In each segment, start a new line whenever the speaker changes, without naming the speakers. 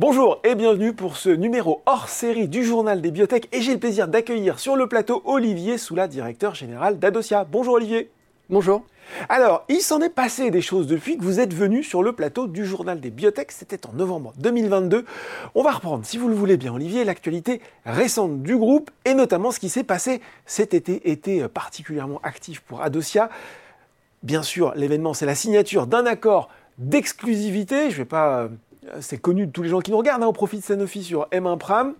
Bonjour et bienvenue pour ce numéro hors série du journal des biotech et j'ai le plaisir d'accueillir sur le plateau Olivier Soula, directeur général d'Adosia. Bonjour Olivier.
Bonjour.
Alors, il s'en est passé des choses depuis que vous êtes venu sur le plateau du journal des biotech, c'était en novembre 2022. On va reprendre, si vous le voulez bien Olivier, l'actualité récente du groupe et notamment ce qui s'est passé cet été, été particulièrement actif pour Adosia. Bien sûr, l'événement c'est la signature d'un accord d'exclusivité, je vais pas c'est connu de tous les gens qui nous regardent, hein, au profit de Sanofi sur M1 Pram,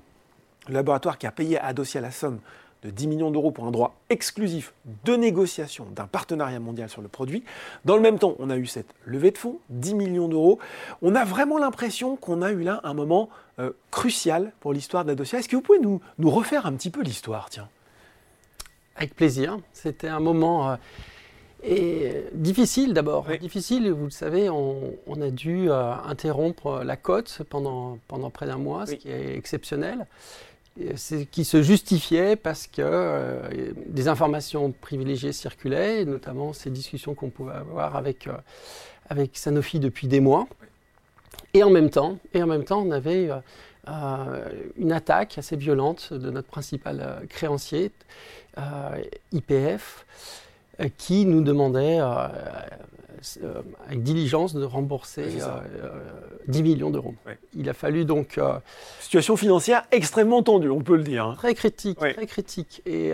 le laboratoire qui a payé à Adosia la somme de 10 millions d'euros pour un droit exclusif de négociation d'un partenariat mondial sur le produit. Dans le même temps, on a eu cette levée de fonds, 10 millions d'euros. On a vraiment l'impression qu'on a eu là un moment euh, crucial pour l'histoire d'Adosia. Est-ce que vous pouvez nous, nous refaire un petit peu l'histoire, tiens?
Avec plaisir. C'était un moment... Euh, et difficile d'abord. Difficile, vous le savez, on, a dû euh, interrompre la cote pendant, pendant près d'un mois, ce qui est exceptionnel. Ce qui se justifiait parce que euh, des informations privilégiées circulaient, notamment ces discussions qu'on pouvait avoir avec, euh, avec Sanofi depuis des mois. Et en même temps, et en même temps on avait une attaque assez violente de notre principal créancier, IPF. Euh, qui nous demandait euh, euh, avec diligence de rembourser 10 millions d'euros. Il a fallu donc...
Situation financière extrêmement tendue, on peut le dire. Hein.
Très critique, très critique. Et,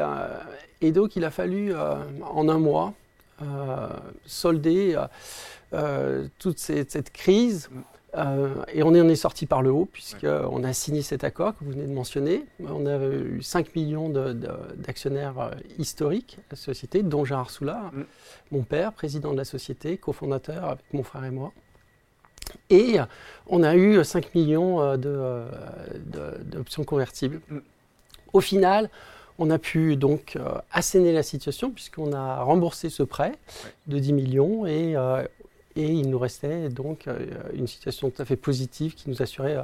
et, donc il a fallu en un mois solder toute cette, crise. Euh, et on en est sorti par le haut, puisqu'on a signé cet accord que vous venez de mentionner. On a eu 5 millions d'actionnaires euh, historiques à la société, dont Gérard Soula, mm. mon père, président de la société, cofondateur avec mon frère et moi. Et on a eu 5 millions euh, d'options convertibles. Mm. Au final, on a pu donc asséner la situation puisqu'on a remboursé ce prêt de 10 millions et et il nous restait donc euh, une situation tout à fait positive qui nous assurait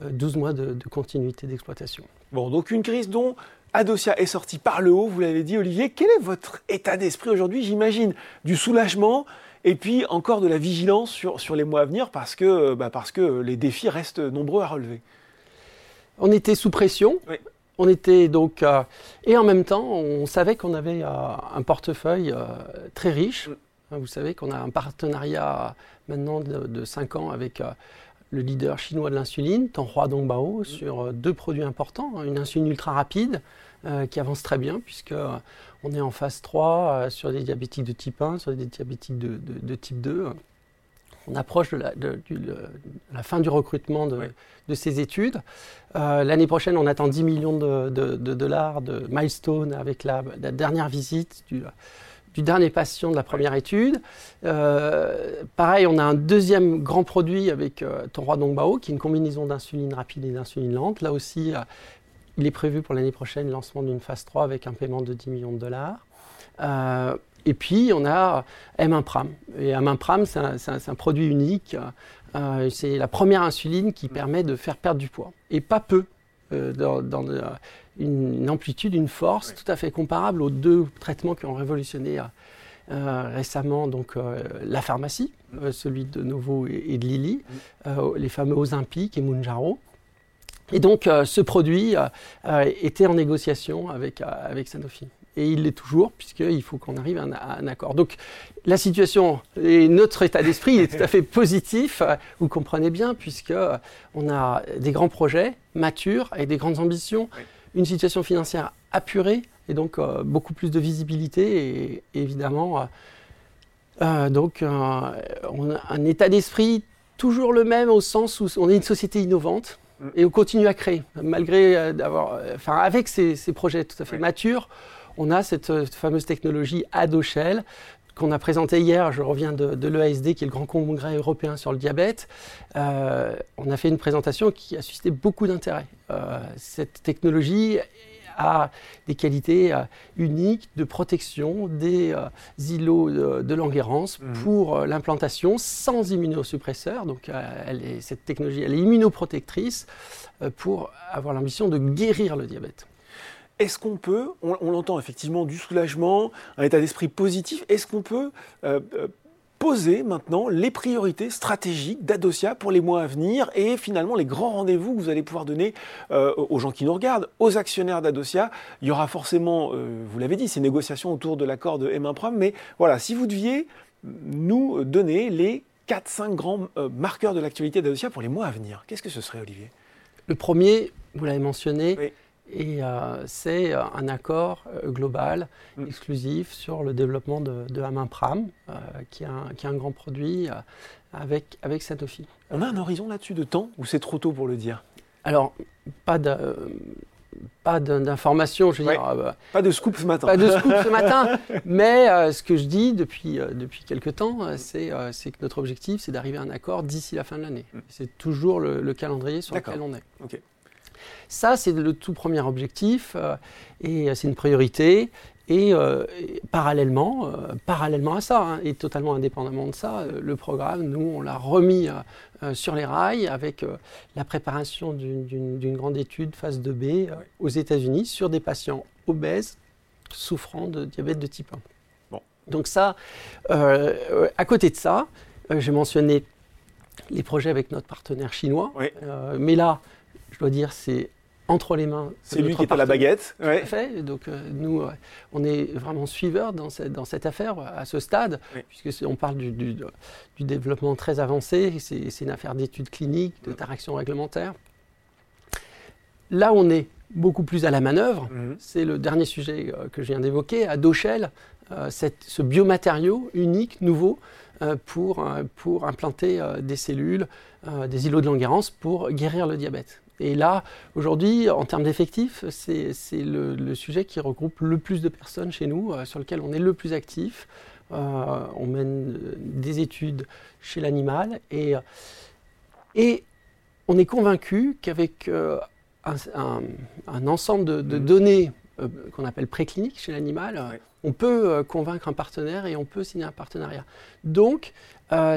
12 euh, mois de, continuité d'exploitation.
Bon, donc une crise dont Adosia est sortie par le haut, vous l'avez dit Olivier. Quel est votre état d'esprit aujourd'hui J'imagine? Du soulagement et puis encore de la vigilance sur, sur les mois à venir parce que, bah parce que les défis restent nombreux à relever.
On était sous pression. On était donc. Euh, et en même temps, on savait qu'on avait un portefeuille très riche. Mm. Hein, vous savez qu'on a un partenariat maintenant de, 5 ans avec euh, le leader chinois de l'insuline, Tanhua Dongbao, sur euh, deux produits importants. Hein, une insuline ultra rapide euh, qui avance très bien puisque on est en phase 3 sur des diabétiques de type 1, sur des diabétiques de, type 2. On approche de la, fin du recrutement de, ces études. L'année prochaine, on attend 10 millions de, dollars de milestone avec la, dernière visite du, du dernier patient de la première étude. Euh, pareil, on a un deuxième grand produit avec euh, Dongbao, qui est une combinaison d'insuline rapide et d'insuline lente. Là aussi, euh, il est prévu pour l'année prochaine le lancement d'une phase 3 avec un paiement de 10 millions de dollars. et puis, on a M1 Et M1 c'est un, produit unique. c'est la première insuline qui permet de faire perdre du poids. Et pas peu. Dans, une, amplitude, une force tout à fait comparable aux deux traitements qui ont révolutionné euh, récemment donc, euh, la pharmacie, euh, celui de Novo et, de Lilly, les fameux Ozempic et Mounjaro. Et donc ce produit était en négociation avec, avec Sanofi. Et il l'est toujours, puisqu'il faut qu'on arrive à un, accord. Donc la situation et notre état d'esprit est tout à fait positif, vous comprenez bien, puisqu'on a des grands projets matures, avec des grandes ambitions une situation financière apurée et donc euh, beaucoup plus de visibilité et, évidemment euh, euh, donc on a un état d'esprit toujours le même au sens où on est une société innovante mm. et on continue à créer malgré d'avoir enfin avec ces, projets tout à fait matures on a cette, fameuse technologie Adoshell qu'on a présenté hier, je reviens de, l'EASD, qui est le grand congrès européen sur le diabète, euh, on a fait une présentation qui a suscité beaucoup d'intérêt. Euh, cette technologie a des qualités euh, uniques de protection des îlots de, de Langerhans mmh. pour l'implantation sans immunosuppresseur. Donc elle est, cette technologie, elle est immunoprotectrice pour avoir l'ambition de guérir le diabète.
Est-ce qu'on peut, on, l'entend effectivement, du soulagement, un état d'esprit positif, est-ce qu'on peut euh, euh, poser maintenant les priorités stratégiques d'Adosia pour les mois à venir et finalement les grands rendez-vous que vous allez pouvoir donner euh, aux gens qui nous regardent, aux actionnaires d'Adosia. Il y aura forcément, euh, vous l'avez dit, ces négociations autour de l'accord de M1 mais voilà, si vous deviez nous donner les 4-5 grands euh, marqueurs de l'actualité d'Adosia pour les mois à venir, qu'est-ce que ce serait, Olivier?
Le premier, vous l'avez mentionné, et euh, c'est euh, un accord euh, global, mm. exclusif, sur le développement de, de Pram, qui, est un, qui, un, grand produit avec, avec Sanofi.
On a un horizon là-dessus de temps ou c'est trop tôt pour le dire?
Alors, pas de. pas d'informations, je veux dire.
pas de scoop ce matin.
Pas de scoop ce matin. mais ce que je dis depuis, depuis quelques temps, c'est que notre objectif, c'est d'arriver à un accord d'ici la fin de l'année. Mm. C'est toujours le, calendrier sur lequel on est. Ça, c'est le tout premier objectif euh, et c'est une priorité. Et, euh, parallèlement, euh, parallèlement à ça, hein, et totalement indépendamment de ça, le programme, nous, on l'a remis sur les rails avec la préparation d'une grande étude phase 2B aux États-Unis sur des patients obèses souffrant de diabète de type 1. Bon. Donc ça, à côté de ça, j'ai mentionné les projets avec notre partenaire chinois, mais là, je dois dire, c'est entre les mains.
C'est lui qui à la baguette.
Ouais. Fait. Donc euh, nous, euh, on est vraiment suiveurs dans cette, dans cette affaire à ce stade, puisque on parle du, du, développement très avancé. C'est une affaire d'études cliniques, d'interaction réglementaire. Là, on est beaucoup plus à la manœuvre. Mhm. C'est le dernier sujet euh, que je viens d'évoquer, à Dochel, ce biomatériau unique, nouveau, pour, pour implanter des cellules, des îlots de Langerhans pour guérir le diabète. Et là, aujourd'hui, en termes d'effectifs, c'est le, sujet qui regroupe le plus de personnes chez nous, euh, sur lequel on est le plus actif. Euh, on mène euh, des études chez l'animal et, et on est convaincu qu'avec un, ensemble de, mmh. données qu'on appelle précliniques chez l'animal, on peut convaincre un partenaire et on peut signer un partenariat. Donc,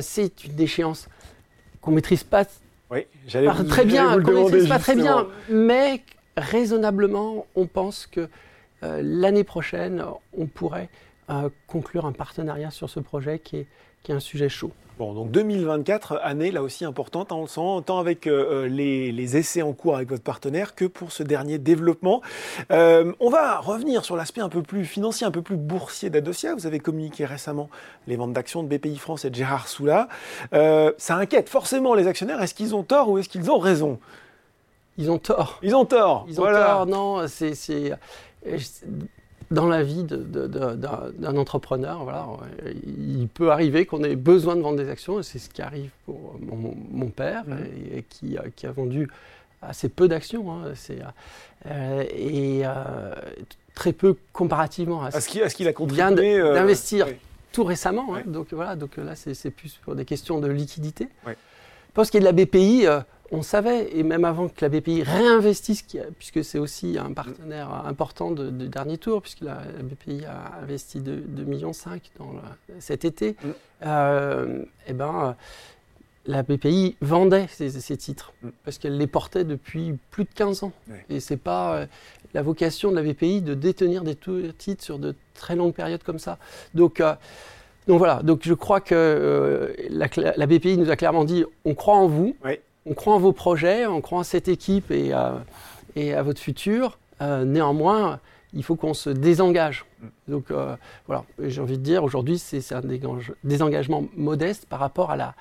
c'est une échéance qu'on ne maîtrise pas
oui, j'allais
vous, très bien, vous pas très bien, mais raisonnablement, on pense que euh, l'année prochaine, on pourrait euh, conclure un partenariat sur ce projet qui est, qui est un sujet chaud.
Bon, donc 2024, année là aussi importante, hein, on le sent, tant avec euh, les, les, essais en cours avec votre partenaire que pour ce dernier développement. Euh, on va revenir sur l'aspect un peu plus financier, un peu plus boursier d'Adosia. Vous avez communiqué récemment les ventes d'actions de BPI France et de Gérard Soula. Euh, ça inquiète forcément les actionnaires. Est-ce qu'ils ont tort ou est-ce qu'ils ont raison?
Ils ont tort.
Ils ont tort.
Ils ont tort, non. C'est dans la vie d'un entrepreneur, voilà, il peut arriver qu'on ait besoin de vendre des actions, et c'est ce qui arrive pour mon, père, mmh. et, qui, qui, a vendu assez peu d'actions, hein, euh, et euh, très peu comparativement
à ce, qu'il a
euh, d'investir tout récemment. Hein, donc voilà, donc là c'est plus pour des questions de liquidité. Pour ce qui est de la BPI, on savait, et même avant que la BPI réinvestisse, puisque c'est aussi un partenaire important de, dernier tour, puisque la, BPI a investi 2,5 millions dans cet été, mm. euh, eh ben, la BPI vendait ces, titres, mm. parce qu'elle les portait depuis plus de 15 ans. Et ce n'est pas euh, la vocation de la BPI de détenir des titres sur de très longues périodes comme ça. Donc, euh, donc voilà, donc je crois que la, BPI nous a clairement dit on croit en vous on croit en vos projets, on croit en cette équipe et, à, et à votre futur. Euh, néanmoins, il faut qu'on se désengage. Mm. Donc euh, voilà, j'ai envie de dire, aujourd'hui, c'est un désengagement modeste par rapport à la,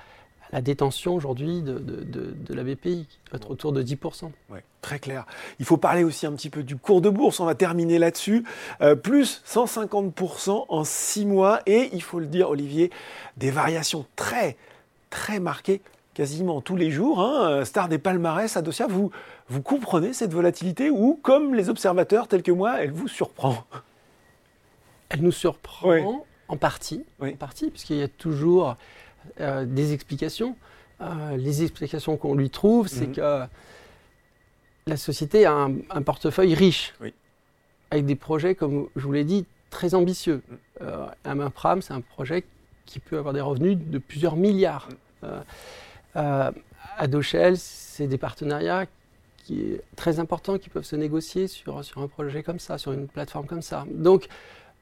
la détention aujourd'hui de, de, la BPI, qui doit être autour de 10%.
Ouais, très clair. Il faut parler aussi un petit peu du cours de bourse, on va terminer là-dessus. Euh, plus 150% en 6 mois et, il faut le dire Olivier, des variations très, très marquées quasiment tous les jours, hein, star des palmarès à Dossier, vous, vous comprenez cette volatilité ou, comme les observateurs tels que moi, elle vous surprend?
Elle nous surprend en partie, en partie, puisqu'il y a toujours euh, des explications. Euh, les explications qu'on lui trouve, c'est mhm. que la société a un, portefeuille riche, avec des projets, comme je vous l'ai dit, très ambitieux. Mm. Euh, un c'est un projet qui peut avoir des revenus de plusieurs milliards. Mm. Euh, à Dochel, c'est des partenariats qui très importants qui peuvent se négocier sur, sur un projet comme ça, sur une plateforme comme ça. Donc,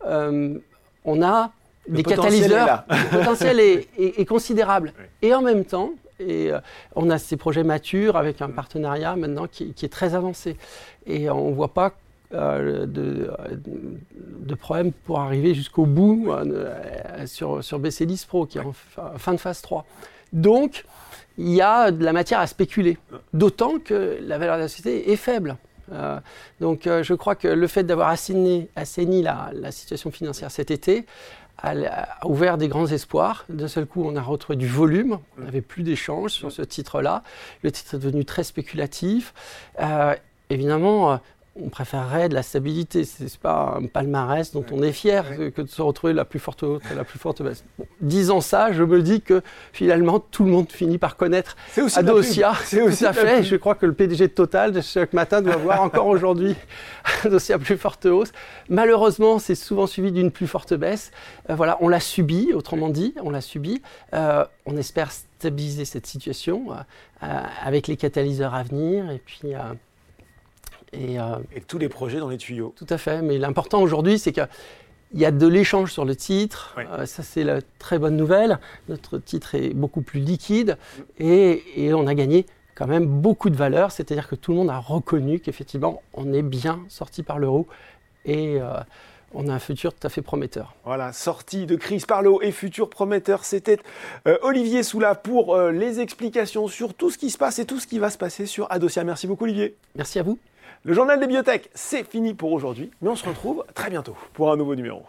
euh, on a des catalyseurs. Le potentiel est, considérable. Et en même temps, et, euh, on a ces projets matures avec un partenariat maintenant qui, est très avancé. Et on ne voit pas euh, de, de, problème pour arriver jusqu'au bout euh, sur, sur BC10 Pro qui est en fin de phase 3. Donc, il y a de la matière à spéculer. D'autant que la valeur de la société est faible. Euh, donc euh, je crois que le fait d'avoir assaini, la, situation financière cet été a, ouvert des grands espoirs. D'un seul coup, on a retrouvé du volume, on n'avait plus d'échanges sur ce titre-là. Le titre est devenu très spéculatif. Euh, évidemment, on préférerait de la stabilité. Ce n'est pas un palmarès dont on est fier que de se retrouver la plus forte haute, la plus forte baisse. disant ça, je me dis que finalement, tout le monde finit par connaître Adosia. C'est aussi tout à fait. Je crois que le PDG de Total, chaque matin, doit voir encore aujourd'hui Adosia plus forte hausse. Malheureusement, c'est souvent suivi d'une plus forte baisse. Euh, voilà, on l'a subi, autrement dit, on l'a subi. Euh, on espère stabiliser cette situation euh, avec les catalyseurs à venir et puis
euh, et, tous les projets dans les tuyaux.
Tout à fait. Mais l'important aujourd'hui, c'est qu'il y a de l'échange sur le titre. Euh, ça, c'est la très bonne nouvelle. Notre titre est beaucoup plus liquide et, on a gagné quand même beaucoup de valeur. C'est-à-dire que tout le monde a reconnu qu'effectivement, on est bien sorti par l'euro et euh, on a un futur tout à fait prometteur.
Voilà, sortie de crise par l'eau et futur prometteur. C'était Olivier Soula pour les explications sur tout ce qui se passe et tout ce qui va se passer sur Adosia. Merci beaucoup, Olivier.
Merci à vous.
Le journal des bibliothèques, c'est fini pour aujourd'hui, mais on se retrouve très bientôt pour un nouveau numéro.